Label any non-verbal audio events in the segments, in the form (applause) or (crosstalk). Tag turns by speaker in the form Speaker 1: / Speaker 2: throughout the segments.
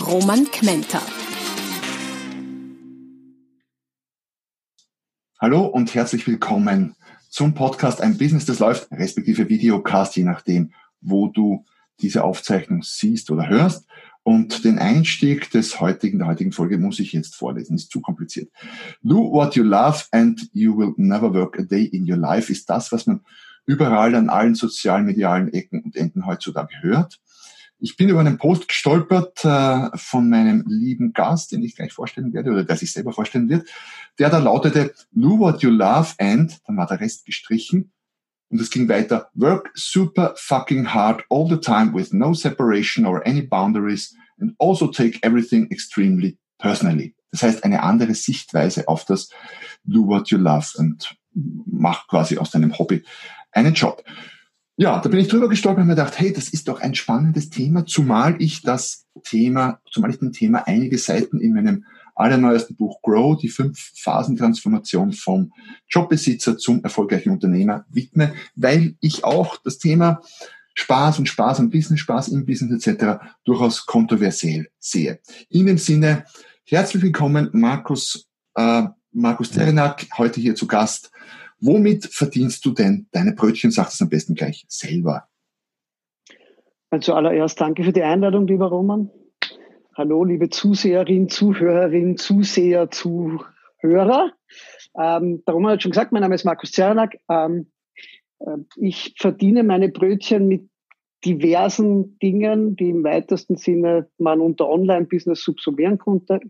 Speaker 1: Roman Kmenter.
Speaker 2: Hallo und herzlich willkommen zum Podcast Ein Business, das läuft, respektive Videocast, je nachdem, wo du diese Aufzeichnung siehst oder hörst. Und den Einstieg des heutigen, der heutigen Folge muss ich jetzt vorlesen, ist zu kompliziert. Do what you love and you will never work a day in your life ist das, was man überall an allen sozialen, medialen Ecken und Enden heutzutage hört. Ich bin über einen Post gestolpert äh, von meinem lieben Gast, den ich gleich vorstellen werde oder der sich selber vorstellen wird, der da lautete, do what you love and, dann war der Rest gestrichen und es ging weiter, work super fucking hard all the time with no separation or any boundaries and also take everything extremely personally. Das heißt, eine andere Sichtweise auf das do what you love und mach quasi aus deinem Hobby einen Job. Ja, da bin ich drüber gestolpert und mir gedacht, hey, das ist doch ein spannendes Thema, zumal ich das Thema, zumal ich dem Thema einige Seiten in meinem allerneuesten Buch Grow, die fünf Phasen Transformation vom Jobbesitzer zum erfolgreichen Unternehmer widme, weil ich auch das Thema Spaß und Spaß und Business, Spaß im Business etc. durchaus kontroversiell sehe. In dem Sinne, herzlich willkommen, Markus, äh, Markus Terenak, heute hier zu Gast. Womit verdienst du denn deine Brötchen? Sag es am besten gleich selber.
Speaker 3: Also zuallererst danke für die Einladung, lieber Roman. Hallo, liebe Zuseherin, Zuhörerin, Zuseher, Zuhörer. Ähm, der Roman hat schon gesagt, mein Name ist Markus Zernak. Ähm, äh, ich verdiene meine Brötchen mit diversen Dingen, die im weitesten Sinne man unter Online-Business subsumieren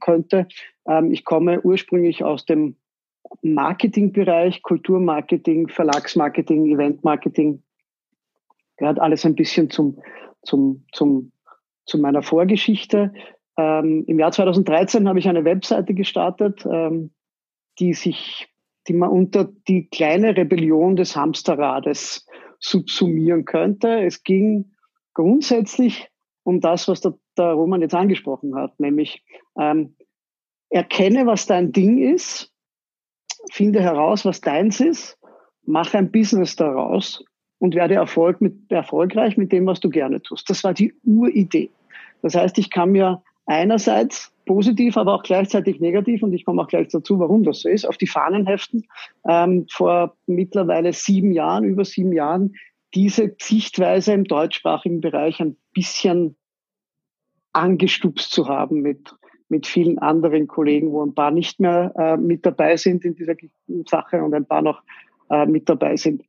Speaker 3: könnte. Ähm, ich komme ursprünglich aus dem Marketingbereich, Kulturmarketing, Verlagsmarketing, Eventmarketing, gehört alles ein bisschen zum, zum, zum, zu meiner Vorgeschichte. Ähm, Im Jahr 2013 habe ich eine Webseite gestartet, ähm, die sich, die man unter die kleine Rebellion des Hamsterrades subsumieren könnte. Es ging grundsätzlich um das, was der, der Roman jetzt angesprochen hat, nämlich ähm, erkenne, was dein Ding ist, finde heraus, was deins ist, mache ein Business daraus und werde Erfolg mit, erfolgreich mit dem, was du gerne tust. Das war die Uridee. Das heißt, ich kann mir einerseits positiv, aber auch gleichzeitig negativ, und ich komme auch gleich dazu, warum das so ist, auf die Fahnen heften, ähm, vor mittlerweile sieben Jahren, über sieben Jahren, diese Sichtweise im deutschsprachigen Bereich ein bisschen angestupst zu haben mit mit vielen anderen Kollegen, wo ein paar nicht mehr äh, mit dabei sind in dieser Sache und ein paar noch äh, mit dabei sind.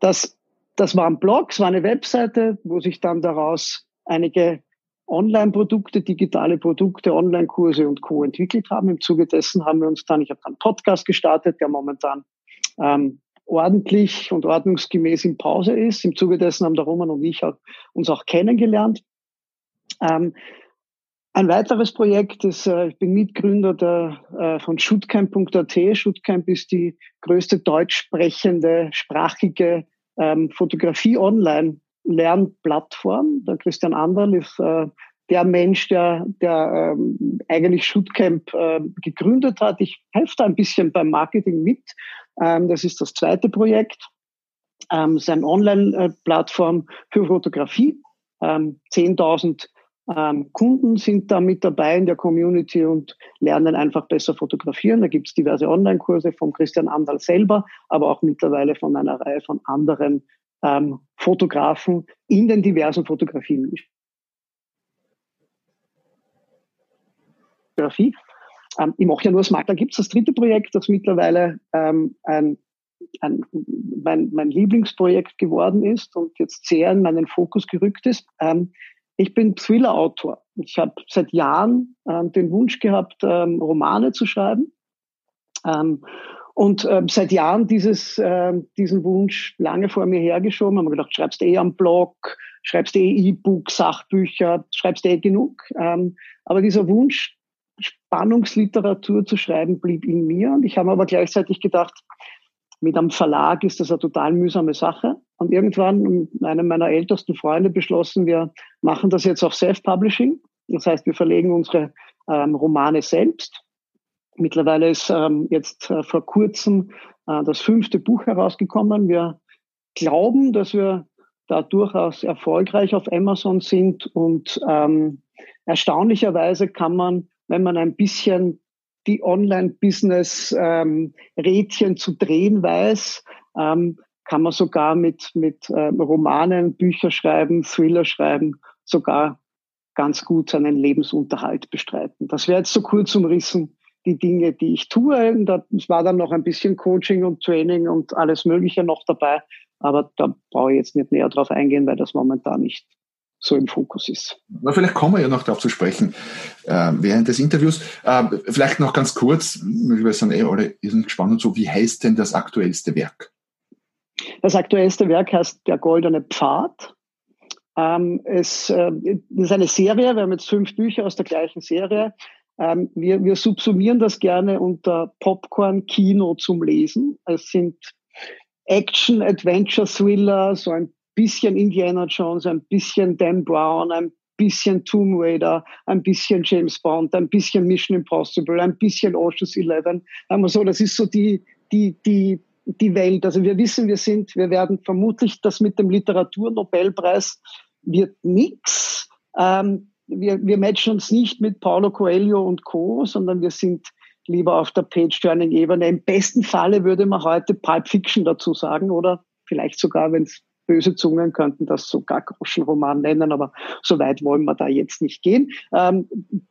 Speaker 3: Das, das war ein Blog, es war eine Webseite, wo sich dann daraus einige Online-Produkte, digitale Produkte, Online-Kurse und Co. entwickelt haben. Im Zuge dessen haben wir uns dann, ich habe dann Podcast gestartet, der momentan ähm, ordentlich und ordnungsgemäß in Pause ist. Im Zuge dessen haben der Roman und ich auch, uns auch kennengelernt. Ähm, ein weiteres Projekt ist, äh, ich bin Mitgründer der, äh, von shootcamp.at. Shootcamp ist die größte deutsch sprechende, sprachige ähm, Fotografie-Online-Lernplattform. Der Christian Anderl ist äh, der Mensch, der, der ähm, eigentlich Shootcamp äh, gegründet hat. Ich helfe da ein bisschen beim Marketing mit. Ähm, das ist das zweite Projekt. Ähm, es Online-Plattform für Fotografie. Ähm, 10.000 ähm, Kunden sind da mit dabei in der Community und lernen einfach besser fotografieren. Da gibt es diverse Online-Kurse von Christian Andal selber, aber auch mittlerweile von einer Reihe von anderen ähm, Fotografen in den diversen Fotografien. Fotografie. Ähm, ich mache ja nur Smart. Da gibt es das dritte Projekt, das mittlerweile ähm, ein, ein, mein, mein Lieblingsprojekt geworden ist und jetzt sehr in meinen Fokus gerückt ist. Ähm, ich bin Thriller-Autor. Ich habe seit Jahren ähm, den Wunsch gehabt, ähm, Romane zu schreiben. Ähm, und ähm, seit Jahren dieses, äh, diesen Wunsch lange vor mir hergeschoben. Haben wir gedacht, schreibst eh am Blog, schreibst eh E-Books, Sachbücher, schreibst eh genug. Ähm, aber dieser Wunsch, Spannungsliteratur zu schreiben, blieb in mir. Und ich habe aber gleichzeitig gedacht, mit einem Verlag ist das eine total mühsame Sache. Und irgendwann mit einem meiner ältesten Freunde beschlossen, wir machen das jetzt auf Self-Publishing. Das heißt, wir verlegen unsere ähm, Romane selbst. Mittlerweile ist ähm, jetzt äh, vor kurzem äh, das fünfte Buch herausgekommen. Wir glauben, dass wir da durchaus erfolgreich auf Amazon sind und ähm, erstaunlicherweise kann man, wenn man ein bisschen die Online-Business-Rädchen ähm, zu drehen weiß, ähm, kann man sogar mit, mit ähm, Romanen, Bücher schreiben, Thriller schreiben, sogar ganz gut seinen Lebensunterhalt bestreiten. Das wäre jetzt so kurz umrissen die Dinge, die ich tue. Es war dann noch ein bisschen Coaching und Training und alles Mögliche noch dabei. Aber da brauche ich jetzt nicht näher drauf eingehen, weil das momentan nicht so im Fokus ist.
Speaker 2: Na, vielleicht kommen wir ja noch darauf zu sprechen äh, während des Interviews. Äh, vielleicht noch ganz kurz, wir sind eh alle sind gespannt und so, wie heißt denn das aktuellste Werk?
Speaker 3: Das aktuellste Werk heißt Der goldene Pfad. Ähm, es äh, ist eine Serie, wir haben jetzt fünf Bücher aus der gleichen Serie. Ähm, wir, wir subsumieren das gerne unter Popcorn-Kino zum Lesen. Es sind Action, Adventure, Thriller, so ein bisschen Indiana Jones, ein bisschen Dan Brown, ein bisschen Tomb Raider, ein bisschen James Bond, ein bisschen Mission Impossible, ein bisschen Ocean's Eleven. Wir so, das ist so die, die, die, die Welt. Also wir wissen, wir sind, wir werden vermutlich das mit dem Literaturnobelpreis wird nix. Ähm, wir, wir matchen uns nicht mit Paulo Coelho und Co., sondern wir sind lieber auf der Page-Turning-Ebene. Im besten Falle würde man heute Pulp Fiction dazu sagen oder vielleicht sogar, wenn es böse Zungen könnten das sogar Groschenroman nennen, aber so weit wollen wir da jetzt nicht gehen. Ähm,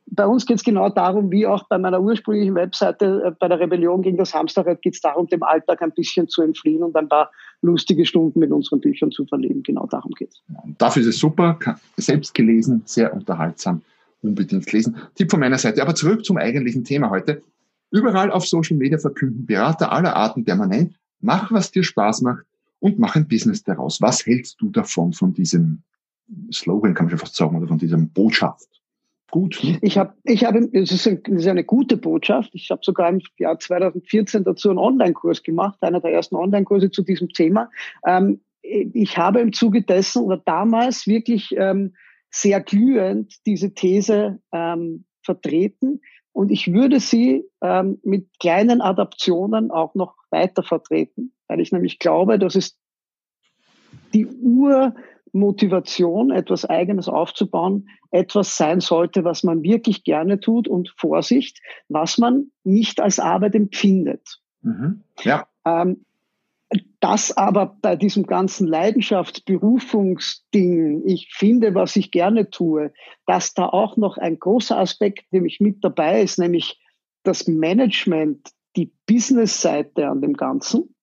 Speaker 3: bei uns geht es genau darum, wie auch bei meiner ursprünglichen Webseite, äh, bei der Rebellion gegen das Hamsterrad, geht es darum, dem Alltag ein bisschen zu entfliehen und ein paar lustige Stunden mit unseren Büchern zu verleben. Genau darum geht es.
Speaker 2: Dafür ist es super, selbst gelesen, sehr unterhaltsam, unbedingt lesen. Tipp von meiner Seite. Aber zurück zum eigentlichen Thema heute. Überall auf Social Media verkünden Berater aller Arten permanent, mach, was dir Spaß macht und mach ein Business daraus. Was hältst du davon, von diesem Slogan, kann man schon fast sagen, oder von diesem Botschaft?
Speaker 3: Gut. Hm? Ich habe, ich habe, es ist, ein, ist eine gute Botschaft. Ich habe sogar im Jahr 2014 dazu einen Online-Kurs gemacht, einer der ersten Online-Kurse zu diesem Thema. Ähm, ich habe im Zuge dessen oder damals wirklich ähm, sehr glühend diese These ähm, vertreten. Und ich würde sie ähm, mit kleinen Adaptionen auch noch weiter vertreten, weil ich nämlich glaube, dass es die Urmotivation, etwas Eigenes aufzubauen, etwas sein sollte, was man wirklich gerne tut und Vorsicht, was man nicht als Arbeit empfindet. Mhm. Ja. Ähm, das aber bei diesem ganzen Leidenschaftsberufungsding, ich finde, was ich gerne tue, dass da auch noch ein großer Aspekt nämlich mit dabei ist, nämlich das Management, die Business-Seite an dem Ganzen.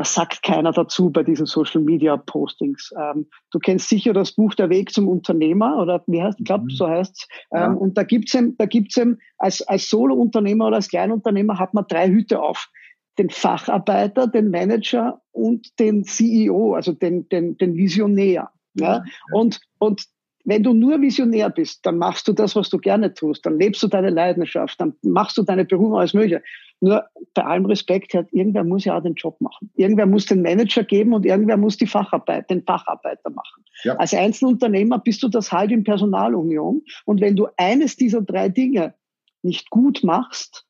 Speaker 3: Das sagt keiner dazu bei diesen Social Media Postings. Ähm, du kennst sicher das Buch Der Weg zum Unternehmer oder wie heißt, ich glaube, mhm. so heißt es. Ähm, ja. Und da gibt's es da gibt's als, als Solo-Unternehmer oder als Kleinunternehmer hat man drei Hüte auf. Den Facharbeiter, den Manager und den CEO, also den, den, den Visionär. Ja? ja. Und, und wenn du nur Visionär bist, dann machst du das, was du gerne tust, dann lebst du deine Leidenschaft, dann machst du deine Berufung alles Mögliche. Nur bei allem Respekt, irgendwer muss ja auch den Job machen. Irgendwer muss den Manager geben und irgendwer muss die Facharbeit, den Facharbeiter machen. Ja. Als Einzelunternehmer bist du das halt in Personalunion. Und wenn du eines dieser drei Dinge nicht gut machst,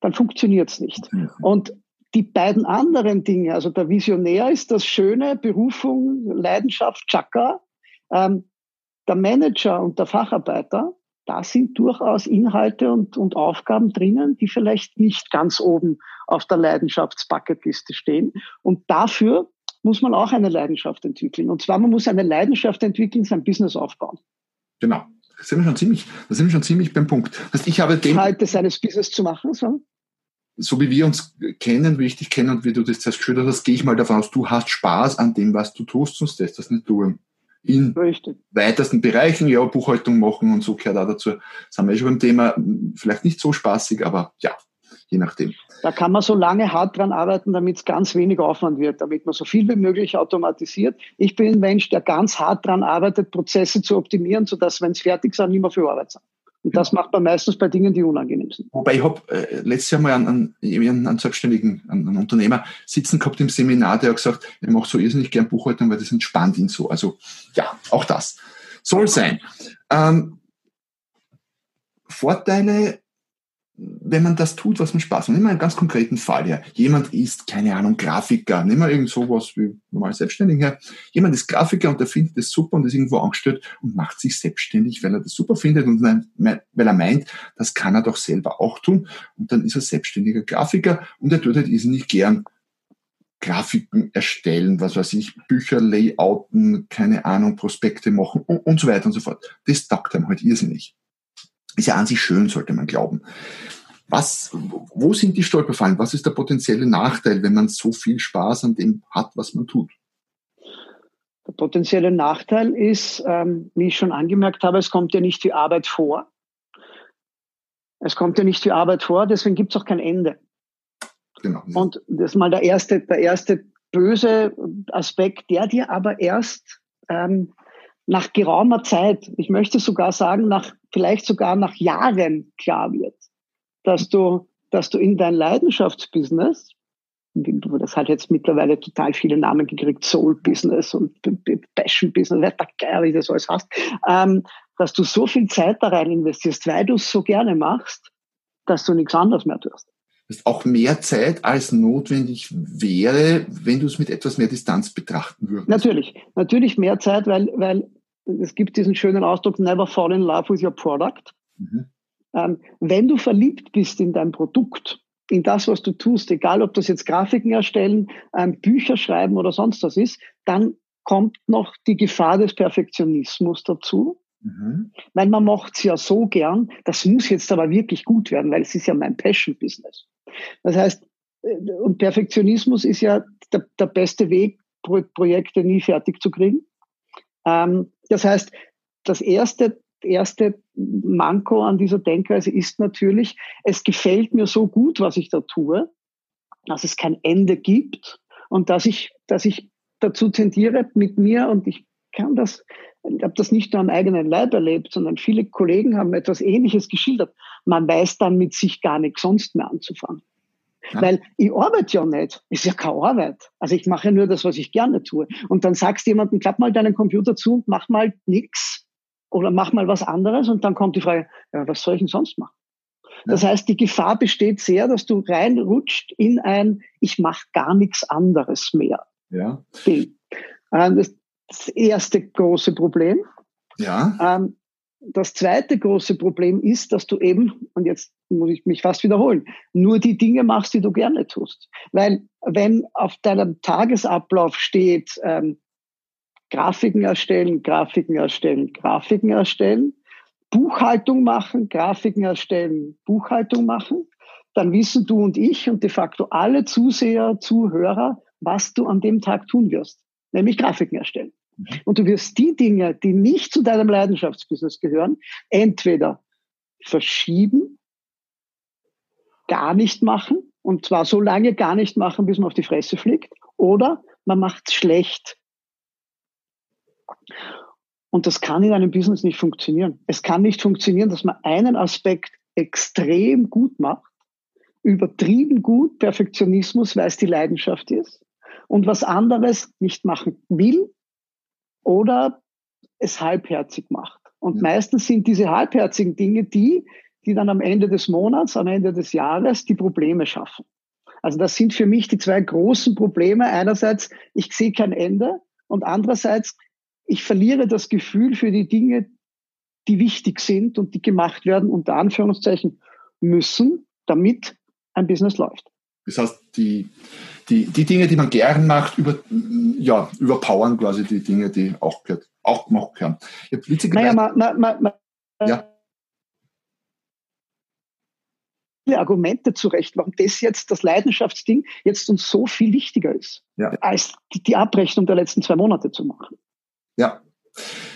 Speaker 3: dann funktioniert's nicht. Und die beiden anderen Dinge, also der Visionär ist das Schöne, Berufung, Leidenschaft, Chakra. Ähm, der Manager und der Facharbeiter, da sind durchaus Inhalte und, und Aufgaben drinnen, die vielleicht nicht ganz oben auf der Leidenschaftsbucketliste stehen. Und dafür muss man auch eine Leidenschaft entwickeln. Und zwar, man muss eine Leidenschaft entwickeln, sein Business aufbauen.
Speaker 2: Genau. Da sind wir schon ziemlich, da sind wir schon ziemlich beim Punkt.
Speaker 3: Das ich habe den, Halte seines Business zu machen, so.
Speaker 2: So wie wir uns kennen, wie ich dich kenne und wie du das geschildert hast, gehe ich mal davon aus, du hast Spaß an dem, was du tust, sonst lässt das nicht tun in Richtig. weitesten Bereichen, ja, Buchhaltung machen und so gehört auch dazu. Das haben wir eh schon beim Thema, vielleicht nicht so spaßig, aber ja, je nachdem.
Speaker 3: Da kann man so lange hart dran arbeiten, damit es ganz wenig Aufwand wird, damit man so viel wie möglich automatisiert. Ich bin ein Mensch, der ganz hart dran arbeitet, Prozesse zu optimieren, sodass, wenn es fertig ist, nicht mehr viel Arbeit sind. Und das macht man meistens bei Dingen, die unangenehm sind.
Speaker 2: Wobei ich habe äh, letztes Jahr mal einen, einen, einen Selbstständigen, einen, einen, Unternehmer sitzen gehabt im Seminar, der hat gesagt, er macht so irrsinnig gern Buchhaltung, weil das entspannt ihn so. Also ja, auch das soll sein. Ähm, Vorteile wenn man das tut, was man Spaß macht. Nehmen wir einen ganz konkreten Fall her. Jemand ist, keine Ahnung, Grafiker. Nehmen wir irgend sowas wie normal selbstständig her. Jemand ist Grafiker und der findet das super und ist irgendwo angestellt und macht sich selbstständig, weil er das super findet und weil er meint, das kann er doch selber auch tun. Und dann ist er selbstständiger Grafiker und er tut halt nicht gern Grafiken erstellen, was weiß ich, Bücher layouten, keine Ahnung, Prospekte machen und, und so weiter und so fort. Das taugt einem halt irrsinnig. Ist ja an sich schön, sollte man glauben. Was, wo sind die Stolperfallen? Was ist der potenzielle Nachteil, wenn man so viel Spaß an dem hat, was man tut?
Speaker 3: Der potenzielle Nachteil ist, ähm, wie ich schon angemerkt habe, es kommt ja nicht wie Arbeit vor. Es kommt ja nicht wie Arbeit vor, deswegen gibt es auch kein Ende. Genau. Und das ist mal der erste, der erste böse Aspekt, der dir aber erst ähm, nach geraumer Zeit, ich möchte sogar sagen, nach, vielleicht sogar nach Jahren klar wird, dass du, dass du in dein Leidenschaftsbusiness, das hat jetzt mittlerweile total viele Namen gekriegt, Soul Business und Passion Business, wer geil, wie das alles heißt, ähm, dass du so viel Zeit da rein investierst, weil du es so gerne machst, dass du nichts anderes mehr tust.
Speaker 2: Das ist auch mehr Zeit als notwendig wäre, wenn du es mit etwas mehr Distanz betrachten würdest.
Speaker 3: Natürlich, natürlich mehr Zeit, weil, weil es gibt diesen schönen Ausdruck, never fall in love with your product. Mhm. Ähm, wenn du verliebt bist in dein Produkt, in das, was du tust, egal ob das jetzt Grafiken erstellen, ähm, Bücher schreiben oder sonst was ist, dann kommt noch die Gefahr des Perfektionismus dazu. Mhm. Weil man macht es ja so gern, das muss jetzt aber wirklich gut werden, weil es ist ja mein Passion-Business. Das heißt, äh, und Perfektionismus ist ja der, der beste Weg, Pro Projekte nie fertig zu kriegen. Ähm, das heißt, das erste, erste Manko an dieser Denkweise ist natürlich, es gefällt mir so gut, was ich da tue, dass es kein Ende gibt und dass ich, dass ich dazu tendiere mit mir und ich kann das, ich habe das nicht nur am eigenen Leib erlebt, sondern viele Kollegen haben etwas Ähnliches geschildert. Man weiß dann mit sich gar nichts sonst mehr anzufangen. Ja. Weil ich arbeite ja nicht. Ist ja keine Arbeit. Also ich mache nur das, was ich gerne tue. Und dann sagst du jemandem, klapp mal deinen Computer zu und mach mal nix oder mach mal was anderes. Und dann kommt die Frage, ja, was soll ich denn sonst machen? Das heißt, die Gefahr besteht sehr, dass du reinrutscht in ein, ich mache gar nichts anderes mehr.
Speaker 2: Ja.
Speaker 3: Ding. Ähm, das, das erste große Problem.
Speaker 2: Ja.
Speaker 3: Ähm, das zweite große Problem ist, dass du eben, und jetzt muss ich mich fast wiederholen, nur die Dinge machst, die du gerne tust. Weil wenn auf deinem Tagesablauf steht, ähm, Grafiken erstellen, Grafiken erstellen, Grafiken erstellen, Buchhaltung machen, Grafiken erstellen, Buchhaltung machen, dann wissen du und ich und de facto alle Zuseher, Zuhörer, was du an dem Tag tun wirst, nämlich Grafiken erstellen. Und du wirst die Dinge, die nicht zu deinem Leidenschaftsbusiness gehören, entweder verschieben, gar nicht machen, und zwar so lange gar nicht machen, bis man auf die Fresse fliegt, oder man macht es schlecht. Und das kann in einem Business nicht funktionieren. Es kann nicht funktionieren, dass man einen Aspekt extrem gut macht, übertrieben gut, Perfektionismus, weil es die Leidenschaft ist, und was anderes nicht machen will, oder es halbherzig macht. Und ja. meistens sind diese halbherzigen Dinge die, die dann am Ende des Monats, am Ende des Jahres die Probleme schaffen. Also das sind für mich die zwei großen Probleme. Einerseits, ich sehe kein Ende und andererseits, ich verliere das Gefühl für die Dinge, die wichtig sind und die gemacht werden, unter Anführungszeichen müssen, damit ein Business läuft.
Speaker 2: Das heißt, die, die, die Dinge, die man gern macht, über, ja, überpowern quasi die Dinge, die auch, auch gemacht werden.
Speaker 3: Ich naja, ma, ma, ma, ma, ja. Argumente zurecht, warum das jetzt, das Leidenschaftsding, jetzt uns so viel wichtiger ist, ja. als die, die Abrechnung der letzten zwei Monate zu machen.
Speaker 2: Ja.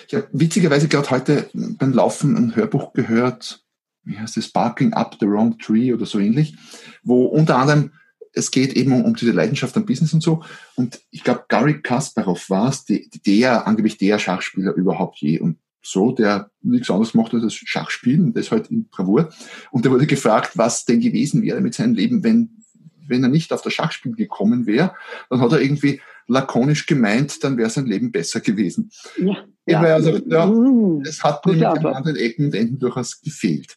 Speaker 2: Ich habe witzigerweise gerade heute beim Laufen ein Hörbuch gehört wie heißt es, Sparking Up the Wrong Tree oder so ähnlich, wo unter anderem es geht eben um, um diese Leidenschaft am Business und so. Und ich glaube, Gary Kasparov war es, der, angeblich der Schachspieler überhaupt je. Und so, der nichts anderes macht als das Schachspielen das halt in Bravour. Und der wurde gefragt, was denn gewesen wäre mit seinem Leben, wenn, wenn er nicht auf das Schachspiel gekommen wäre. Dann hat er irgendwie lakonisch gemeint, dann wäre sein Leben besser gewesen. Ja, ja. Also, ja, mm. es hat nämlich an anderen Ecken und Enden durchaus gefehlt.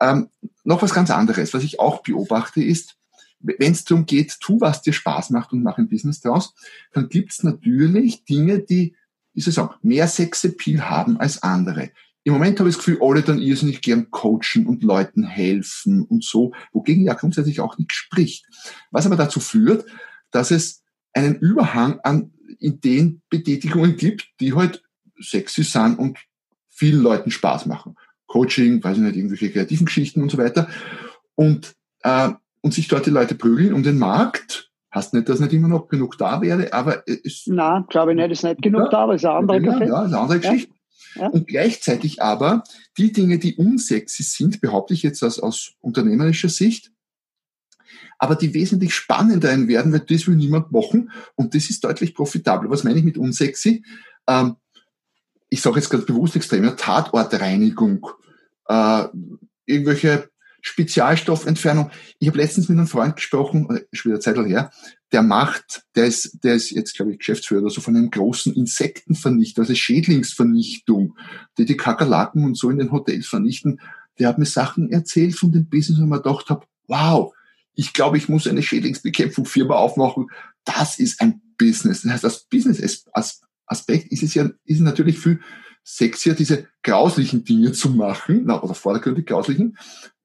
Speaker 2: Ähm, noch was ganz anderes, was ich auch beobachte, ist, wenn es darum geht, tu, was dir Spaß macht und mach ein Business draus, dann gibt's natürlich Dinge, die, wie soll ich sagen, mehr Sexappeal haben als andere. Im Moment habe ich das Gefühl, alle dann irrsinnig gern coachen und Leuten helfen und so, wogegen ja grundsätzlich auch nichts spricht. Was aber dazu führt, dass es einen Überhang an Ideenbetätigungen gibt, die halt sexy sind und vielen Leuten Spaß machen. Coaching, weiß ich nicht, irgendwelche kreativen Geschichten und so weiter. Und, äh, und sich dort die Leute prügeln um den Markt. Hast nicht, dass nicht immer noch genug da wäre, aber es.
Speaker 3: Nein, glaube ich nicht, ist nicht genug ja, da, aber es ist eine andere
Speaker 2: ja, Ja, ist eine andere Geschichte. Ja. Und gleichzeitig aber die Dinge, die unsexy sind, behaupte ich jetzt aus, aus unternehmerischer Sicht, aber die wesentlich spannender werden, weil das will niemand machen und das ist deutlich profitabler. Was meine ich mit unsexy? Ähm, ich sage jetzt ganz bewusst extrem, ja, Tatortreinigung, äh, irgendwelche Spezialstoffentfernung. Ich habe letztens mit einem Freund gesprochen, äh, schon wieder Zeit her, der macht, der ist, der ist jetzt, glaube ich, Geschäftsführer oder so von einem großen Insektenvernichter, also Schädlingsvernichtung, die die Kakerlaken und so in den Hotels vernichten. Der hat mir Sachen erzählt von dem Business, wo ich mir gedacht habe, wow, ich glaube, ich muss eine Schädlingsbekämpfungsfirma aufmachen. Das ist ein Business. Das heißt, das Business Aspekt ist es ja ist natürlich viel sexier, diese grauslichen Dinge zu machen, oder vordergründig grauslichen,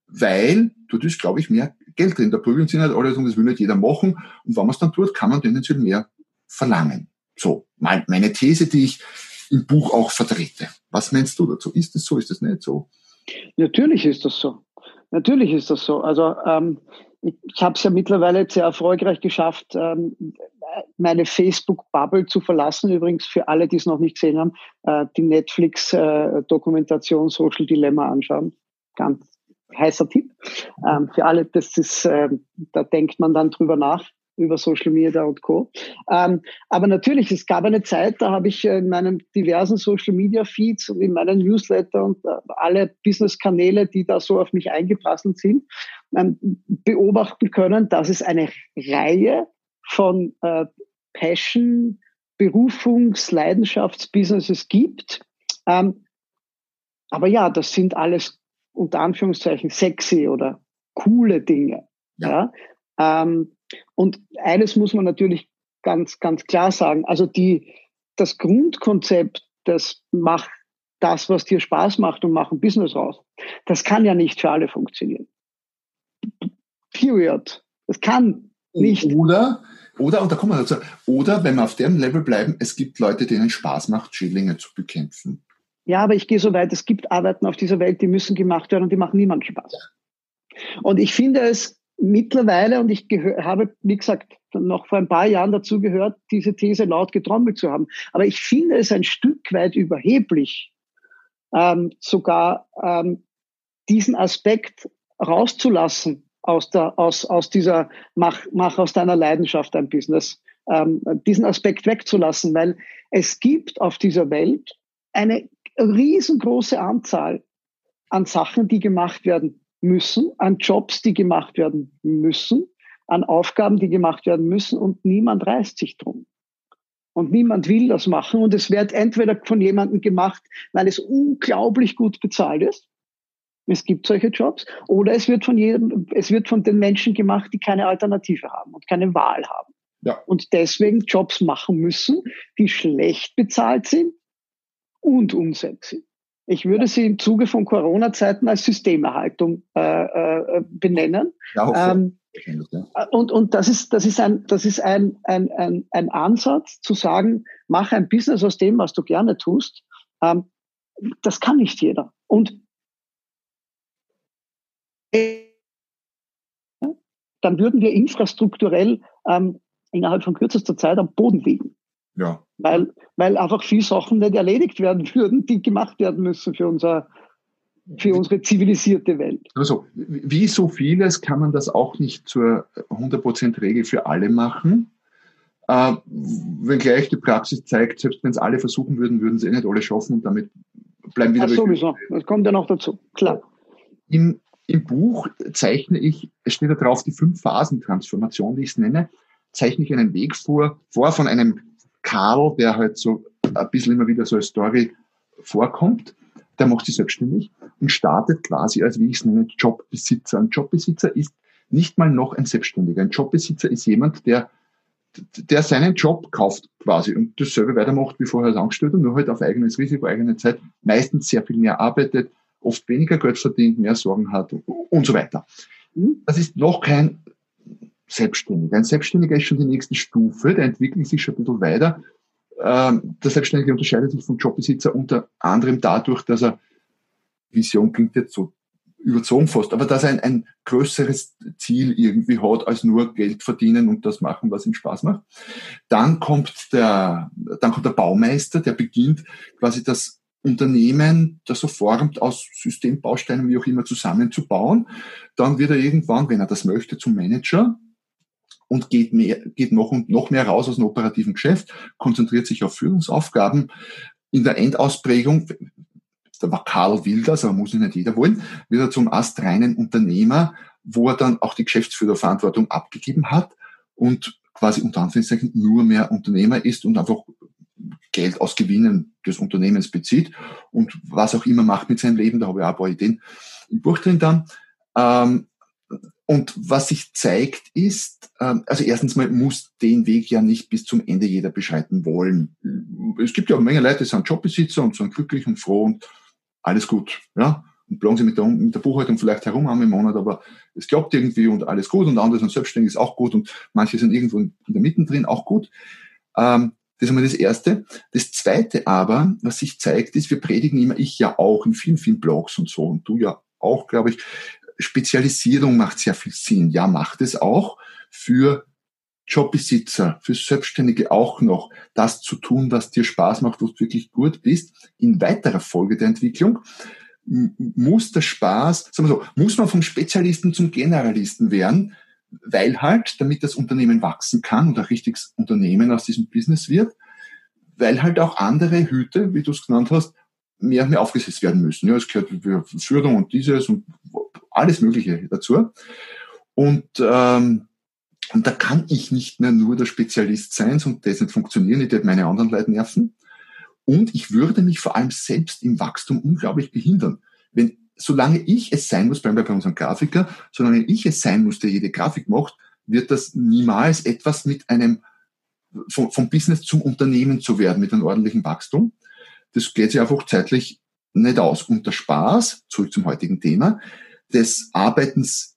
Speaker 2: weil du das, glaube ich, mehr Geld drin. Da prügeln sie nicht alle das will nicht jeder machen. Und wenn man es dann tut, kann man tendenziell mehr verlangen. So, meine These, die ich im Buch auch vertrete. Was meinst du dazu? Ist es so? Ist es nicht so?
Speaker 3: Natürlich ist das so. Natürlich ist das so. Also ähm, ich, habe es ja mittlerweile sehr erfolgreich geschafft, ähm, meine Facebook-Bubble zu verlassen. Übrigens für alle, die es noch nicht gesehen haben, äh, die Netflix-Dokumentation äh, Social Dilemma anschauen. Ganz heißer Tipp. Ähm, für alle, das ist, äh, da denkt man dann drüber nach über Social Media und Co. Ähm, aber natürlich, es gab eine Zeit, da habe ich in meinen diversen Social Media Feeds und in meinen Newsletter und äh, alle Business-Kanäle, die da so auf mich eingeprasselt sind, ähm, beobachten können, dass es eine Reihe von äh, Passion, Berufungs-, Leidenschaftsbusinesses gibt. Ähm, aber ja, das sind alles unter Anführungszeichen sexy oder coole Dinge. Ja. ja? Ähm, und eines muss man natürlich ganz, ganz klar sagen. Also die, das Grundkonzept, das macht das, was dir Spaß macht und mach ein Business raus. Das kann ja nicht für alle funktionieren. Period. Das kann nicht.
Speaker 2: Oder oder, und da kommen wir dazu, oder wenn wir auf dem Level bleiben, es gibt Leute, denen Spaß macht, Schädlinge zu bekämpfen.
Speaker 3: Ja, aber ich gehe so weit, es gibt Arbeiten auf dieser Welt, die müssen gemacht werden und die machen niemand Spaß. Und ich finde es mittlerweile, und ich habe, wie gesagt, noch vor ein paar Jahren dazu gehört, diese These laut getrommelt zu haben. Aber ich finde es ein Stück weit überheblich, ähm, sogar ähm, diesen Aspekt rauszulassen aus, der, aus, aus dieser, mach, mach aus deiner Leidenschaft ein Business, ähm, diesen Aspekt wegzulassen, weil es gibt auf dieser Welt eine riesengroße Anzahl an Sachen, die gemacht werden müssen, an Jobs, die gemacht werden müssen, an Aufgaben, die gemacht werden müssen und niemand reißt sich drum. Und niemand will das machen und es wird entweder von jemandem gemacht, weil es unglaublich gut bezahlt ist es gibt solche Jobs. Oder es wird von jedem, es wird von den Menschen gemacht, die keine Alternative haben und keine Wahl haben. Ja. Und deswegen Jobs machen müssen, die schlecht bezahlt sind und unsexy. Ich würde sie im Zuge von Corona-Zeiten als Systemerhaltung äh, äh, benennen. Ja, ähm, und, und das ist, das ist, ein, das ist ein, ein, ein, ein Ansatz zu sagen, mach ein Business aus dem, was du gerne tust. Ähm, das kann nicht jeder. Und dann würden wir infrastrukturell ähm, innerhalb von kürzester Zeit am Boden liegen. Ja. Weil, weil einfach viele Sachen nicht erledigt werden (laughs) würden, die gemacht werden müssen für unser für unsere zivilisierte Welt.
Speaker 2: Also, wie so vieles kann man das auch nicht zur 100% Regel für alle machen. Äh, wenngleich die Praxis zeigt, selbst wenn es alle versuchen würden, würden sie eh nicht alle schaffen und damit bleiben wieder.
Speaker 3: Ach, sowieso, das kommt ja noch dazu, klar.
Speaker 2: Im, Im Buch zeichne ich, es steht da drauf, die Fünf-Phasen-Transformation, die ich es nenne, zeichne ich einen Weg vor, vor von einem Karl, der halt so ein bisschen immer wieder so als Story vorkommt. Der macht sich selbstständig und startet quasi als, wie ich es nenne, Jobbesitzer. Ein Jobbesitzer ist nicht mal noch ein Selbstständiger. Ein Jobbesitzer ist jemand, der der seinen Job kauft quasi und dasselbe weitermacht wie vorher als Angestellter, nur halt auf eigenes Risiko, eigene Zeit, meistens sehr viel mehr arbeitet, oft weniger Geld verdient, mehr Sorgen hat und so weiter. Das ist noch kein Selbstständiger. Ein Selbstständiger ist schon die nächste Stufe, der entwickelt sich schon ein bisschen weiter. Ähm, der Selbstständige unterscheidet sich vom Jobbesitzer unter anderem dadurch, dass er Vision klingt jetzt so überzogen fast, aber dass er ein, ein größeres Ziel irgendwie hat, als nur Geld verdienen und das machen, was ihm Spaß macht. Dann kommt der, dann kommt der Baumeister, der beginnt quasi das Unternehmen, das so formt, aus Systembausteinen, wie auch immer, zusammenzubauen. Dann wird er irgendwann, wenn er das möchte, zum Manager und geht, mehr, geht noch und noch mehr raus aus dem operativen Geschäft, konzentriert sich auf Führungsaufgaben. In der Endausprägung da war Karl Wilders, aber muss nicht jeder wollen, wieder zum astreinen Unternehmer, wo er dann auch die Geschäftsführerverantwortung abgegeben hat und quasi unter Anführungszeichen nur mehr Unternehmer ist und einfach Geld aus Gewinnen des Unternehmens bezieht und was auch immer macht mit seinem Leben. Da habe ich auch ein paar Ideen im Buch drin dann. Ähm, und was sich zeigt ist, ähm, also erstens mal muss den Weg ja nicht bis zum Ende jeder beschreiten wollen. Es gibt ja eine Menge Leute, die sind Jobbesitzer und sind glücklich und froh und alles gut. Ja? Und plagen sie mit der, mit der Buchhaltung vielleicht herum am Monat, aber es klappt irgendwie und alles gut und andere sind selbstständig, ist auch gut und manche sind irgendwo in der Mitte drin, auch gut. Ähm, das ist einmal das Erste. Das Zweite aber, was sich zeigt, ist, wir predigen immer, ich ja auch in vielen, vielen Blogs und so und du ja auch, glaube ich, Spezialisierung macht sehr viel Sinn. Ja, macht es auch für Jobbesitzer, für Selbstständige auch noch, das zu tun, was dir Spaß macht, wo du wirklich gut bist. In weiterer Folge der Entwicklung muss der Spaß, sagen wir so, muss man vom Spezialisten zum Generalisten werden, weil halt, damit das Unternehmen wachsen kann und ein richtiges Unternehmen aus diesem Business wird, weil halt auch andere Hüte, wie du es genannt hast, mehr und mehr aufgesetzt werden müssen. Ja, es gehört Führung und dieses und alles Mögliche dazu. Und ähm, und da kann ich nicht mehr nur der Spezialist sein, sonst das nicht funktionieren, ich werde meine anderen Leute nerven. Und ich würde mich vor allem selbst im Wachstum unglaublich behindern. Wenn, solange ich es sein muss, bleiben wir bei unserem Grafiker, solange ich es sein muss, der jede Grafik macht, wird das niemals etwas mit einem, vom, vom Business zum Unternehmen zu werden, mit einem ordentlichen Wachstum. Das geht sich einfach zeitlich nicht aus. Und der Spaß, zurück zum heutigen Thema, des Arbeitens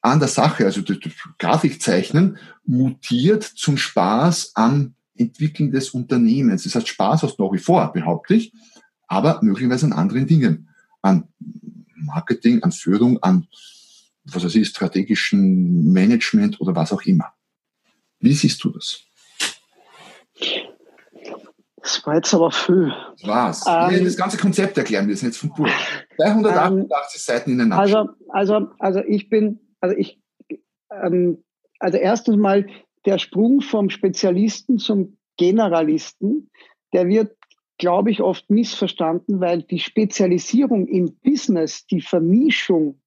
Speaker 2: an der Sache, also das, Grafikzeichnen, mutiert zum Spaß am Entwickeln des Unternehmens. Das heißt, Spaß hast nach wie vor, behaupte ich, aber möglicherweise an anderen Dingen. An Marketing, an Führung, an was weiß ich, strategischen Management oder was auch immer. Wie siehst du das?
Speaker 3: Das war jetzt aber viel.
Speaker 2: Das war's. Ähm, das ganze Konzept erklären wir jetzt von Buch. 388 ähm, Seiten in der Nacht.
Speaker 3: Also, also, also ich bin also ich, ähm, also erstens mal der Sprung vom Spezialisten zum Generalisten, der wird, glaube ich, oft missverstanden, weil die Spezialisierung im Business, die Vermischung,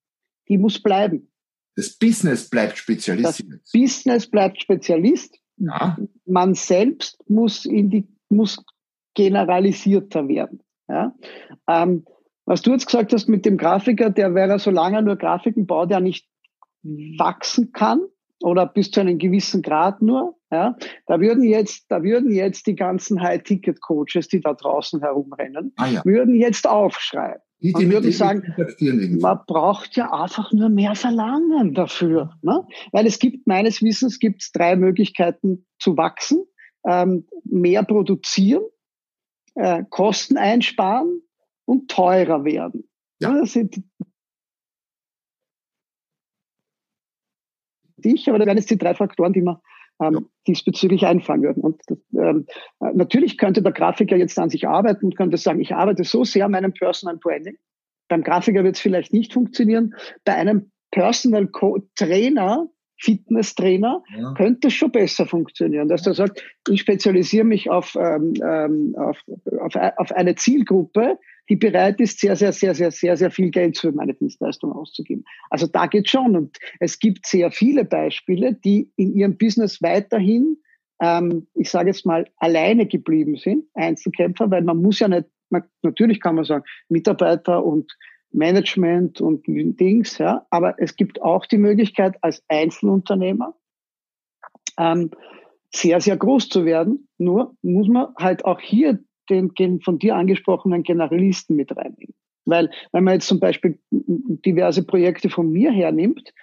Speaker 3: die muss bleiben.
Speaker 2: Das Business bleibt spezialisiert.
Speaker 3: Das Business bleibt Spezialist. Ja. Man selbst muss in die, muss generalisierter werden. Ja? Ähm, was du jetzt gesagt hast mit dem Grafiker, der wäre, solange er nur Grafiken baut, ja nicht wachsen kann oder bis zu einem gewissen Grad nur. Ja, da würden jetzt, da würden jetzt die ganzen High-Ticket-Coaches, die da draußen herumrennen, ah, ja. würden jetzt aufschreien. Die, die würden sagen, man braucht ja einfach nur mehr verlangen dafür. Ne? Weil es gibt, meines Wissens gibt es drei Möglichkeiten zu wachsen. Ähm, mehr produzieren, äh, Kosten einsparen und teurer werden. Ja. Das sind ich, aber da wären jetzt die drei Faktoren, die man ähm, ja. diesbezüglich einfahren würden. Und ähm, natürlich könnte der Grafiker jetzt an sich arbeiten und könnte sagen, ich arbeite so sehr an meinem Personal Branding, Beim Grafiker wird es vielleicht nicht funktionieren. Bei einem Personal Co Trainer, Fitnesstrainer, ja. könnte es schon besser funktionieren, dass er sagt, ich spezialisiere mich auf, ähm, ähm, auf, auf, auf eine Zielgruppe, die bereit ist, sehr, sehr, sehr, sehr, sehr, sehr viel Geld für meine Dienstleistung auszugeben. Also da geht schon. Und es gibt sehr viele Beispiele, die in ihrem Business weiterhin, ähm, ich sage jetzt mal, alleine geblieben sind, Einzelkämpfer, weil man muss ja nicht, man, natürlich kann man sagen, Mitarbeiter und Management und Dings, ja. Aber es gibt auch die Möglichkeit, als Einzelunternehmer ähm, sehr, sehr groß zu werden. Nur muss man halt auch hier den, den von dir angesprochenen Generalisten mit reinnehmen. Weil, wenn man jetzt zum Beispiel diverse Projekte von mir hernimmt,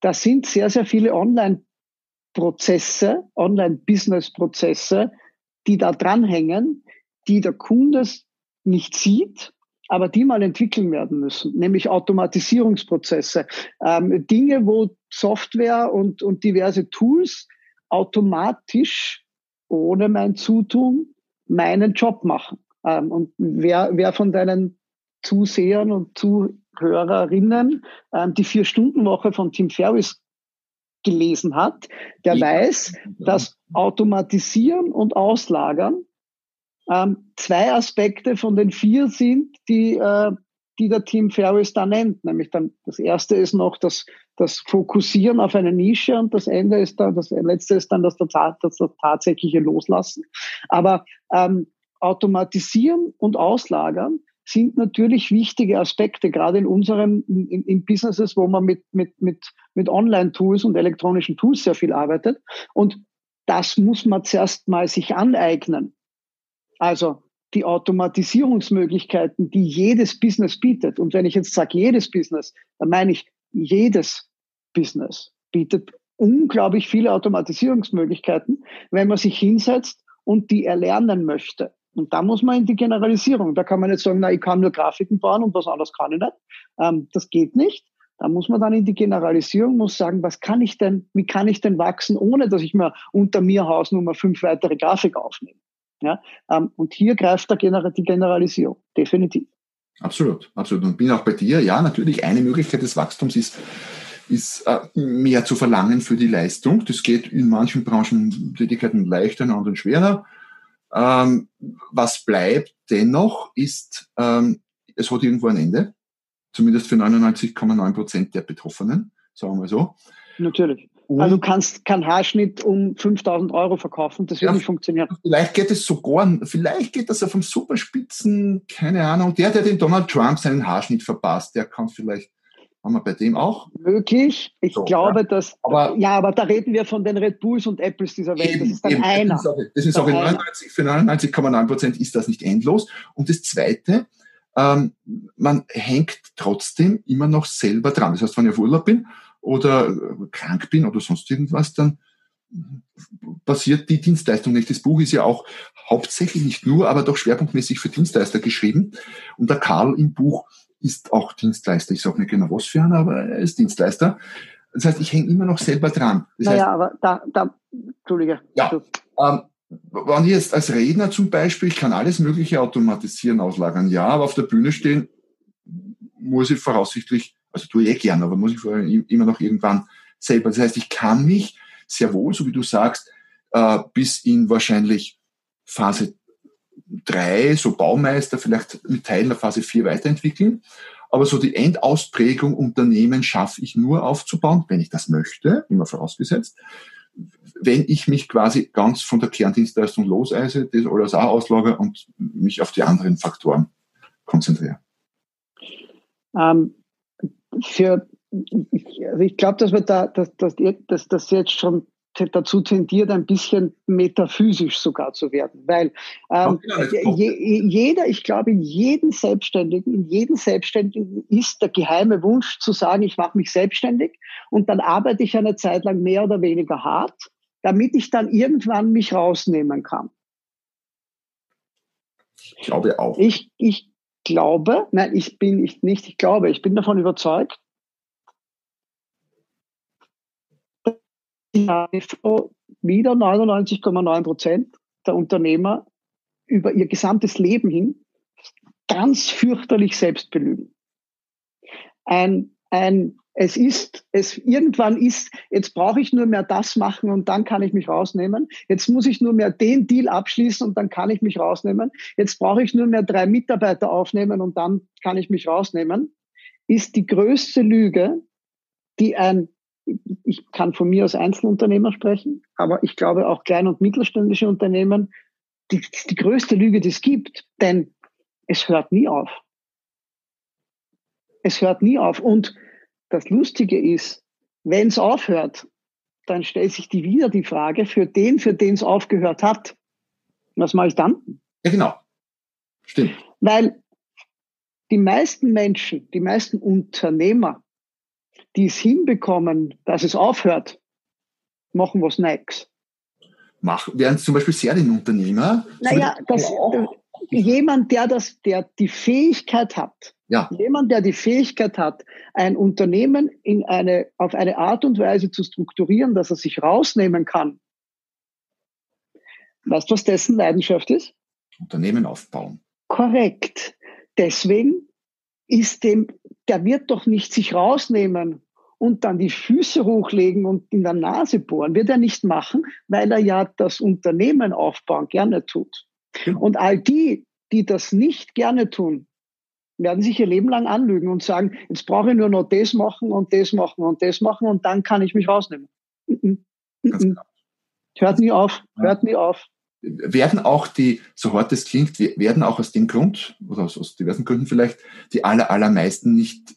Speaker 3: da sind sehr, sehr viele Online-Prozesse, Online-Business-Prozesse, die da dranhängen, die der Kunde nicht sieht aber die mal entwickeln werden müssen, nämlich Automatisierungsprozesse, ähm, Dinge, wo Software und, und diverse Tools automatisch ohne mein Zutun meinen Job machen. Ähm, und wer, wer von deinen Zusehern und Zuhörerinnen ähm, die Vier-Stunden-Woche von Tim Ferriss gelesen hat, der ja. weiß, dass Automatisieren und Auslagern ähm, zwei Aspekte von den vier sind, die, äh, die der Team Ferris da nennt. Nämlich dann das erste ist noch das, das Fokussieren auf eine Nische und das Ende ist dann, das letzte ist dann das, das, das tatsächliche Loslassen. Aber ähm, automatisieren und auslagern sind natürlich wichtige Aspekte, gerade in unseren in, in Businesses, wo man mit, mit, mit, mit Online-Tools und elektronischen Tools sehr viel arbeitet. Und das muss man zuerst mal sich aneignen. Also die Automatisierungsmöglichkeiten, die jedes Business bietet. Und wenn ich jetzt sage jedes Business, dann meine ich jedes Business bietet unglaublich viele Automatisierungsmöglichkeiten, wenn man sich hinsetzt und die erlernen möchte. Und da muss man in die Generalisierung. Da kann man nicht sagen, na, ich kann nur Grafiken bauen und was anderes kann ich nicht. Ähm, das geht nicht. Da muss man dann in die Generalisierung, muss sagen, was kann ich denn, wie kann ich denn wachsen, ohne dass ich mir unter mir Hausnummer fünf weitere Grafik aufnehme. Ja? Ähm, und hier greift die Generalisierung, definitiv.
Speaker 2: Absolut, absolut. Und bin auch bei dir. Ja, natürlich, eine Möglichkeit des Wachstums ist, ist äh, mehr zu verlangen für die Leistung. Das geht in manchen Branchen Tätigkeiten leichter, in anderen schwerer. Ähm, was bleibt dennoch ist, ähm, es hat irgendwo ein Ende. Zumindest für 99,9 Prozent der Betroffenen, sagen wir so.
Speaker 3: Natürlich. Also du kannst keinen Haarschnitt um 5000 Euro verkaufen, das wird ja, nicht funktionieren.
Speaker 2: Vielleicht geht es sogar, vielleicht geht das auf einem Superspitzen, keine Ahnung. Der, der den Donald Trump seinen Haarschnitt verpasst, der kann vielleicht, haben wir bei dem auch?
Speaker 3: Möglich. Ich so, glaube, ja. dass, aber, ja, aber da reden wir von den Red Bulls und Apples dieser Welt. Eben, das ist dann eben, einer.
Speaker 2: Das ist auch, in 99, für 99,9 Prozent ist das nicht endlos. Und das Zweite, ähm, man hängt trotzdem immer noch selber dran. Das heißt, wenn ich auf Urlaub bin oder krank bin oder sonst irgendwas, dann passiert die Dienstleistung nicht. Das Buch ist ja auch hauptsächlich nicht nur, aber doch schwerpunktmäßig für Dienstleister geschrieben. Und der Karl im Buch ist auch Dienstleister. Ich sage nicht genau was für einen, aber er ist Dienstleister. Das heißt, ich hänge immer noch selber dran. Das
Speaker 3: naja,
Speaker 2: heißt,
Speaker 3: aber da, da, Entschuldige.
Speaker 2: Ja, ähm, wenn ich jetzt als Redner zum Beispiel, ich kann alles Mögliche automatisieren, auslagern, ja, aber auf der Bühne stehen muss ich voraussichtlich also tue ich eh gern, aber muss ich immer noch irgendwann selber. Das heißt, ich kann mich sehr wohl, so wie du sagst, äh, bis in wahrscheinlich Phase drei, so Baumeister, vielleicht mit Teilen der Phase vier weiterentwickeln. Aber so die Endausprägung Unternehmen schaffe ich nur aufzubauen, wenn ich das möchte, immer vorausgesetzt, wenn ich mich quasi ganz von der Kerndienstleistung loseise, das alles auch auslagere und mich auf die anderen Faktoren konzentriere.
Speaker 3: Ähm, für, also ich glaube, dass wir da, dass, dass, dass das jetzt schon dazu tendiert, ein bisschen metaphysisch sogar zu werden, weil ähm, je, jeder, ich glaube, in jedem Selbstständigen, in jedem Selbstständigen ist der geheime Wunsch zu sagen, ich mache mich selbstständig und dann arbeite ich eine Zeit lang mehr oder weniger hart, damit ich dann irgendwann mich rausnehmen kann.
Speaker 2: Ich glaube auch.
Speaker 3: Ich, ich glaube, nein, ich bin ich nicht, ich glaube, ich bin davon überzeugt, wieder 99,9 Prozent der Unternehmer über ihr gesamtes Leben hin ganz fürchterlich selbst belügen. ein, ein, es ist, es irgendwann ist, jetzt brauche ich nur mehr das machen und dann kann ich mich rausnehmen. Jetzt muss ich nur mehr den Deal abschließen und dann kann ich mich rausnehmen. Jetzt brauche ich nur mehr drei Mitarbeiter aufnehmen und dann kann ich mich rausnehmen. Ist die größte Lüge, die ein, ich kann von mir als Einzelunternehmer sprechen, aber ich glaube auch klein- und mittelständische Unternehmen, die, die größte Lüge, die es gibt. Denn es hört nie auf. Es hört nie auf. Und das Lustige ist, wenn es aufhört, dann stellt sich die wieder die Frage für den, für den es aufgehört hat. Was mache ich dann?
Speaker 2: Ja, genau. Stimmt.
Speaker 3: Weil die meisten Menschen, die meisten Unternehmer, die es hinbekommen, dass es aufhört, machen was Neues.
Speaker 2: Mach, wären zum Beispiel Serienunternehmer?
Speaker 3: Naja, das, jemand, der das, der die Fähigkeit hat, ja. jemand, der die Fähigkeit hat, ein Unternehmen in eine, auf eine Art und Weise zu strukturieren, dass er sich rausnehmen kann. Weißt du, was dessen Leidenschaft ist?
Speaker 2: Unternehmen aufbauen.
Speaker 3: Korrekt. Deswegen ist dem, der wird doch nicht sich rausnehmen und dann die Füße hochlegen und in der Nase bohren, wird er nicht machen, weil er ja das Unternehmen aufbauen gerne tut. Und all die, die das nicht gerne tun, werden sich ihr Leben lang anlügen und sagen, jetzt brauche ich nur noch das machen und das machen und das machen und dann kann ich mich rausnehmen. Genau. Hört nie auf, hört nie auf.
Speaker 2: Werden auch die, so hart es klingt, werden auch aus dem Grund, oder aus, aus diversen Gründen vielleicht, die aller, allermeisten nicht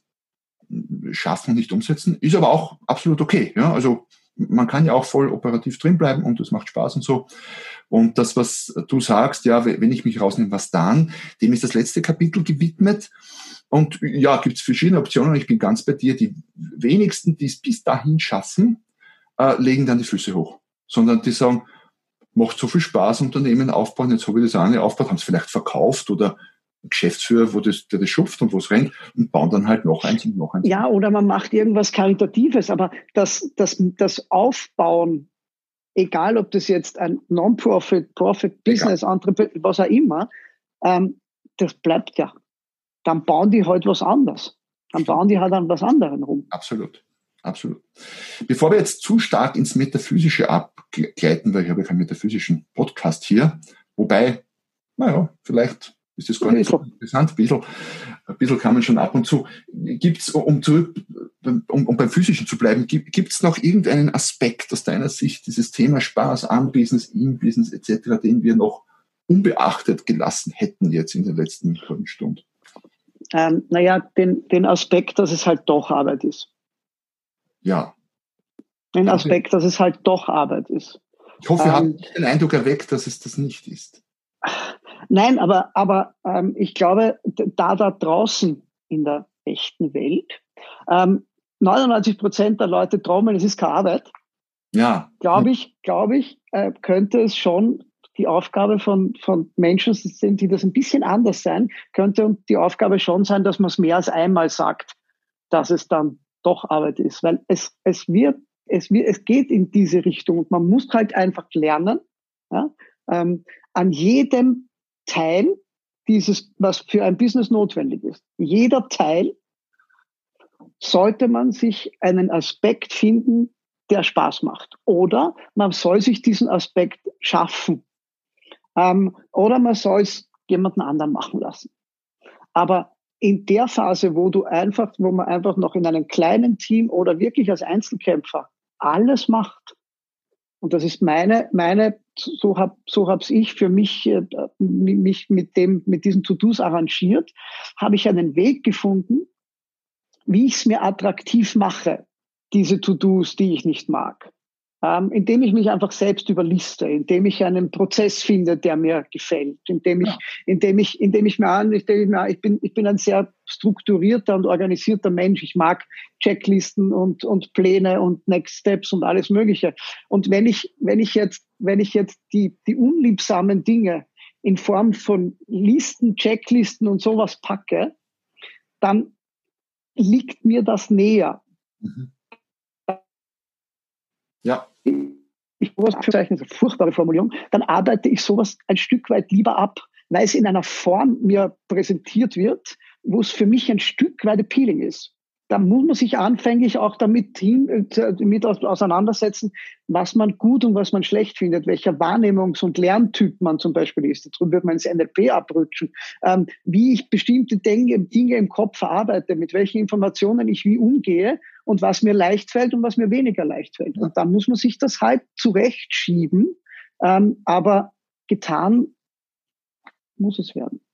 Speaker 2: schaffen und nicht umsetzen, ist aber auch absolut okay. Ja? Also man kann ja auch voll operativ drin bleiben und es macht Spaß und so. Und das, was du sagst, ja, wenn ich mich rausnehme, was dann, dem ist das letzte Kapitel gewidmet. Und ja, gibt es verschiedene Optionen. Ich bin ganz bei dir. Die wenigsten, die es bis dahin schaffen, äh, legen dann die Füße hoch. Sondern die sagen, macht so viel Spaß, Unternehmen aufbauen, jetzt habe ich das eine aufgebaut, haben es vielleicht verkauft oder Geschäftsführer, wo das, der das schupft und wo es rennt und bauen dann halt noch eins und noch eins.
Speaker 3: Ja, oder man macht irgendwas Karitatives, aber das, das, das Aufbauen, egal ob das jetzt ein Non-Profit, Profit, Business, Entrepreneur, was auch immer, ähm, das bleibt ja. Dann bauen die halt was anderes. Dann bauen die halt an was anderem rum.
Speaker 2: Absolut. Absolut. Bevor wir jetzt zu stark ins Metaphysische abgleiten, weil ich habe keinen metaphysischen Podcast hier, wobei, naja, vielleicht ist das gar nicht so interessant. Ein bisschen, ein bisschen kann man schon ab und zu. Gibt's, um zurück, um, um beim Physischen zu bleiben, gibt es noch irgendeinen Aspekt aus deiner Sicht, dieses Thema Spaß am Business, im Business etc., den wir noch unbeachtet gelassen hätten jetzt in den letzten halben Stunden?
Speaker 3: Ähm, naja, den, den Aspekt, dass es halt doch Arbeit ist.
Speaker 2: Ja.
Speaker 3: Den Aspekt, dass es halt doch Arbeit ist.
Speaker 2: Ich hoffe, wir ähm, haben nicht den Eindruck erweckt, dass es das nicht ist.
Speaker 3: Nein, aber, aber ähm, ich glaube, da da draußen in der echten Welt ähm, 99 Prozent der Leute trommeln, es ist keine Arbeit.
Speaker 2: Ja.
Speaker 3: Glaube ich, glaube ich, äh, könnte es schon die Aufgabe von, von Menschen sind, die das ein bisschen anders sein, könnte die Aufgabe schon sein, dass man es mehr als einmal sagt, dass es dann doch Arbeit ist. Weil es, es wird, es wird, es geht in diese Richtung und man muss halt einfach lernen, ja, ähm, an jedem Teil dieses, was für ein Business notwendig ist. Jeder Teil sollte man sich einen Aspekt finden, der Spaß macht. Oder man soll sich diesen Aspekt schaffen. Ähm, oder man soll es jemanden anderen machen lassen. Aber in der Phase, wo du einfach, wo man einfach noch in einem kleinen Team oder wirklich als Einzelkämpfer alles macht, und das ist meine, meine, so hab, so hab's ich für mich, äh, mich mit dem, mit diesen To-Dos arrangiert, habe ich einen Weg gefunden, wie ich es mir attraktiv mache, diese To-Dos, die ich nicht mag ähm, indem ich mich einfach selbst überliste, indem ich einen Prozess finde, der mir gefällt, indem ich, ja. indem ich, indem ich mir an, indem ich, mir, ich bin, ich bin ein sehr strukturierter und organisierter Mensch. Ich mag Checklisten und, und Pläne und Next Steps und alles Mögliche. Und wenn ich, wenn ich jetzt, wenn ich jetzt die, die unliebsamen Dinge in Form von Listen, Checklisten und sowas packe, dann liegt mir das näher. Mhm.
Speaker 2: Ja.
Speaker 3: Ich Anführungszeichen, eine furchtbare Formulierung, dann arbeite ich sowas ein Stück weit lieber ab, weil es in einer Form mir präsentiert wird, wo es für mich ein Stück weit appealing ist. Da muss man sich anfänglich auch damit, hin, äh, damit auseinandersetzen, was man gut und was man schlecht findet, welcher Wahrnehmungs- und Lerntyp man zum Beispiel ist. Darum wird man ins NLP abrutschen, ähm, wie ich bestimmte Dinge, Dinge im Kopf verarbeite, mit welchen Informationen ich wie umgehe und was mir leicht fällt und was mir weniger leicht fällt. Und da muss man sich das halt zurechtschieben, ähm, aber getan muss es werden.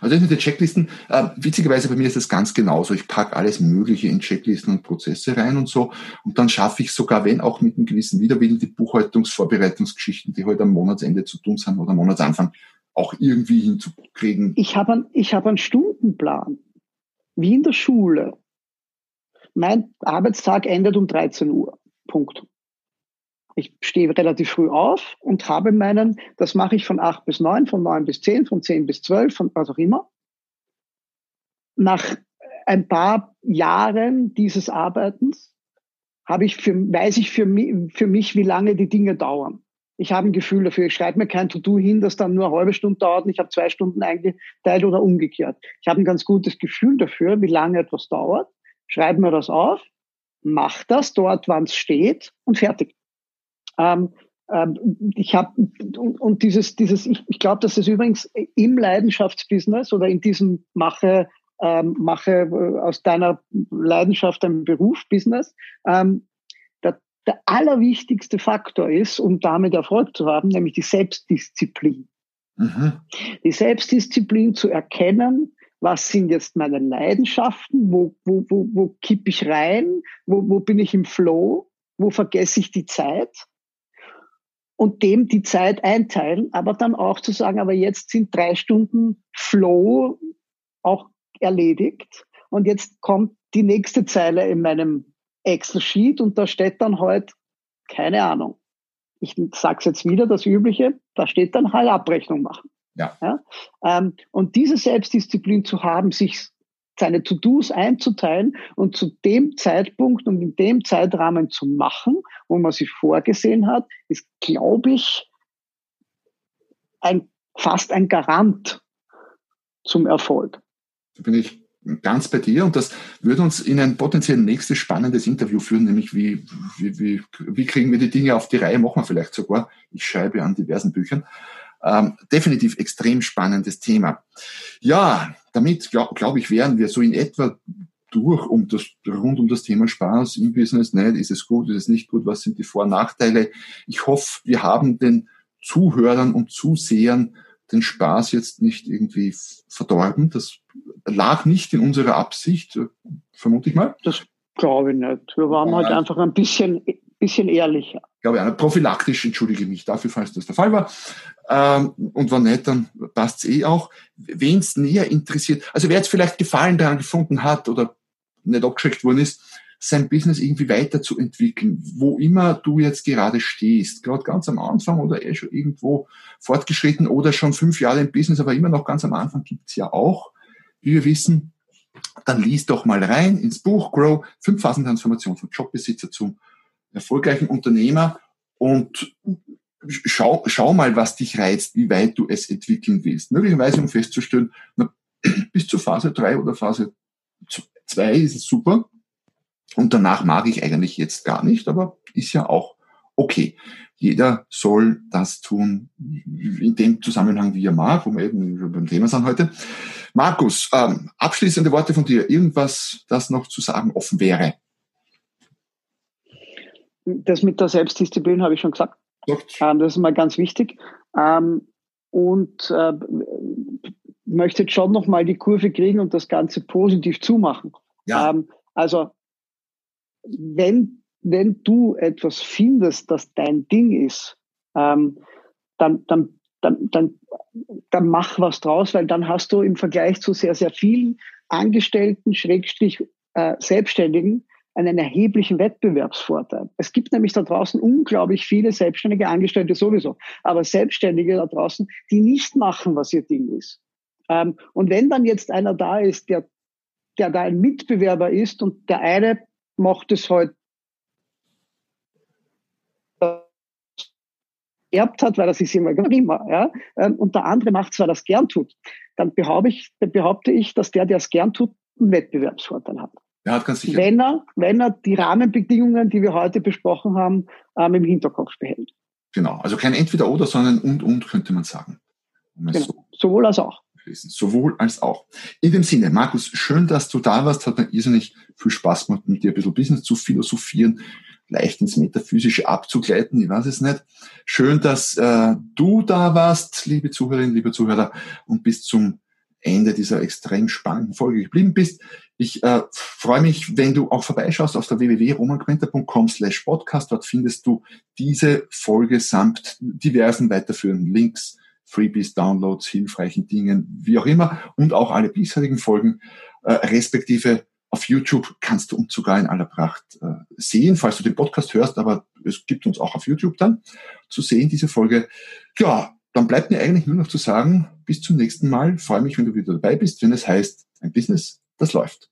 Speaker 2: Also das mit den Checklisten, äh, witzigerweise bei mir ist das ganz genauso. Ich packe alles Mögliche in Checklisten und Prozesse rein und so. Und dann schaffe ich sogar, wenn auch mit einem gewissen Widerwillen, die Buchhaltungsvorbereitungsgeschichten, die heute halt am Monatsende zu tun sind oder am Monatsanfang, auch irgendwie hinzukriegen.
Speaker 3: Ich habe einen, ich hab einen Stundenplan, wie in der Schule. Mein Arbeitstag endet um 13 Uhr. Punkt. Ich stehe relativ früh auf und habe meinen, das mache ich von acht bis neun, von neun bis zehn, von zehn bis zwölf, von was auch immer. Nach ein paar Jahren dieses Arbeitens habe ich für, weiß ich für mich, für mich, wie lange die Dinge dauern. Ich habe ein Gefühl dafür. Ich schreibe mir kein To-Do hin, das dann nur eine halbe Stunde dauert und ich habe zwei Stunden eingeteilt oder umgekehrt. Ich habe ein ganz gutes Gefühl dafür, wie lange etwas dauert. Schreibe mir das auf, mach das dort, wann es steht und fertig. Ähm, ähm, ich habe und, und, dieses, dieses, ich, ich glaube, dass es übrigens im Leidenschaftsbusiness oder in diesem Mache, ähm, Mache äh, aus deiner Leidenschaft ein Beruf, Business, ähm, der, der allerwichtigste Faktor ist, um damit Erfolg zu haben, nämlich die Selbstdisziplin. Mhm. Die Selbstdisziplin zu erkennen, was sind jetzt meine Leidenschaften, wo, wo, wo, wo kipp ich rein, wo, wo bin ich im Flow, wo vergesse ich die Zeit und dem die Zeit einteilen, aber dann auch zu sagen, aber jetzt sind drei Stunden Flow auch erledigt und jetzt kommt die nächste Zeile in meinem Excel-Sheet und da steht dann halt, keine Ahnung, ich sag's jetzt wieder, das Übliche, da steht dann halt Abrechnung machen. Ja. ja? Ähm, und diese Selbstdisziplin zu haben, sich seine To-Dos einzuteilen und zu dem Zeitpunkt und in dem Zeitrahmen zu machen, wo man sich vorgesehen hat, ist, glaube ich, ein, fast ein Garant zum Erfolg.
Speaker 2: Da bin ich ganz bei dir und das würde uns in ein potenziell nächstes spannendes Interview führen, nämlich wie, wie, wie, wie kriegen wir die Dinge auf die Reihe, machen wir vielleicht sogar. Ich schreibe an diversen Büchern. Ähm, definitiv extrem spannendes Thema. Ja, damit glaube glaub ich, wären wir so in etwa durch um das, rund um das Thema Spaß im Business. Nicht, ist es gut, ist es nicht gut, was sind die Vor- und Nachteile? Ich hoffe, wir haben den Zuhörern und Zusehern den Spaß jetzt nicht irgendwie verdorben. Das lag nicht in unserer Absicht, vermute ich mal.
Speaker 3: Das glaube ich nicht. Wir waren halt einfach ein bisschen, bisschen ehrlicher.
Speaker 2: Glaube ich, prophylaktisch entschuldige mich dafür, falls das der Fall war. Ähm, und wenn nicht, dann passt's eh auch. Wen es näher interessiert, also wer jetzt vielleicht Gefallen daran gefunden hat oder nicht abgeschreckt worden ist, sein Business irgendwie weiterzuentwickeln, wo immer du jetzt gerade stehst, gerade ganz am Anfang oder eh schon irgendwo fortgeschritten oder schon fünf Jahre im Business, aber immer noch ganz am Anfang gibt's ja auch, wie wir wissen, dann liest doch mal rein ins Buch Grow, fünf Phasen Transformation vom Jobbesitzer zum erfolgreichen Unternehmer und schau, schau mal, was dich reizt, wie weit du es entwickeln willst. Möglicherweise, um festzustellen, na, (clears throat) bis zur Phase drei oder Phase zwei ist es super. Und danach mag ich eigentlich jetzt gar nicht, aber ist ja auch okay. Jeder soll das tun in dem Zusammenhang, wie er mag, wo wir eben beim Thema sind heute. Markus, ähm, abschließende Worte von dir. Irgendwas, das noch zu sagen offen wäre?
Speaker 3: Das mit der Selbstdisziplin habe ich schon gesagt. Ähm, das ist mal ganz wichtig. Ähm, und äh, möchte jetzt schon nochmal die Kurve kriegen und das Ganze positiv zumachen. Ja. Ähm, also, wenn, wenn du etwas findest, das dein Ding ist, ähm, dann, dann, dann, dann, dann mach was draus, weil dann hast du im Vergleich zu sehr, sehr vielen Angestellten, Schrägstrich, äh, Selbstständigen, einen erheblichen Wettbewerbsvorteil. Es gibt nämlich da draußen unglaublich viele selbstständige Angestellte sowieso, aber Selbstständige da draußen, die nicht machen, was ihr Ding ist. Ähm, und wenn dann jetzt einer da ist, der, der da ein Mitbewerber ist und der eine macht es halt erbt hat, weil er sich immer immer, ja, ähm, und der andere macht es, weil er es gern tut, dann behaupte ich, behaupte ich, dass der, der es gern tut, einen Wettbewerbsvorteil hat. Ja, ganz sicher. Wenn er, wenn er die Rahmenbedingungen, die wir heute besprochen haben, ähm, im Hinterkopf behält.
Speaker 2: Genau, also kein Entweder-Oder, sondern und und könnte man sagen.
Speaker 3: Genau. So Sowohl als auch.
Speaker 2: Sowohl als auch. In dem Sinne, Markus, schön, dass du da warst. Hat mir irrsinnig viel Spaß gemacht, mit dir ein bisschen Business zu philosophieren, leicht ins Metaphysische abzugleiten, ich weiß es nicht. Schön, dass äh, du da warst, liebe Zuhörerinnen, liebe Zuhörer, und bis zum Ende dieser extrem spannenden Folge geblieben bist. Ich äh, freue mich, wenn du auch vorbeischaust auf der www.romanquenter.com slash podcast. Dort findest du diese Folge samt diversen weiterführenden Links, Freebies, Downloads, hilfreichen Dingen, wie auch immer und auch alle bisherigen Folgen, äh, respektive auf YouTube kannst du uns sogar in aller Pracht äh, sehen, falls du den Podcast hörst, aber es gibt uns auch auf YouTube dann zu sehen, diese Folge. Ja, dann bleibt mir eigentlich nur noch zu sagen, bis zum nächsten Mal. freue mich, wenn du wieder dabei bist, wenn es heißt, ein Business, das läuft.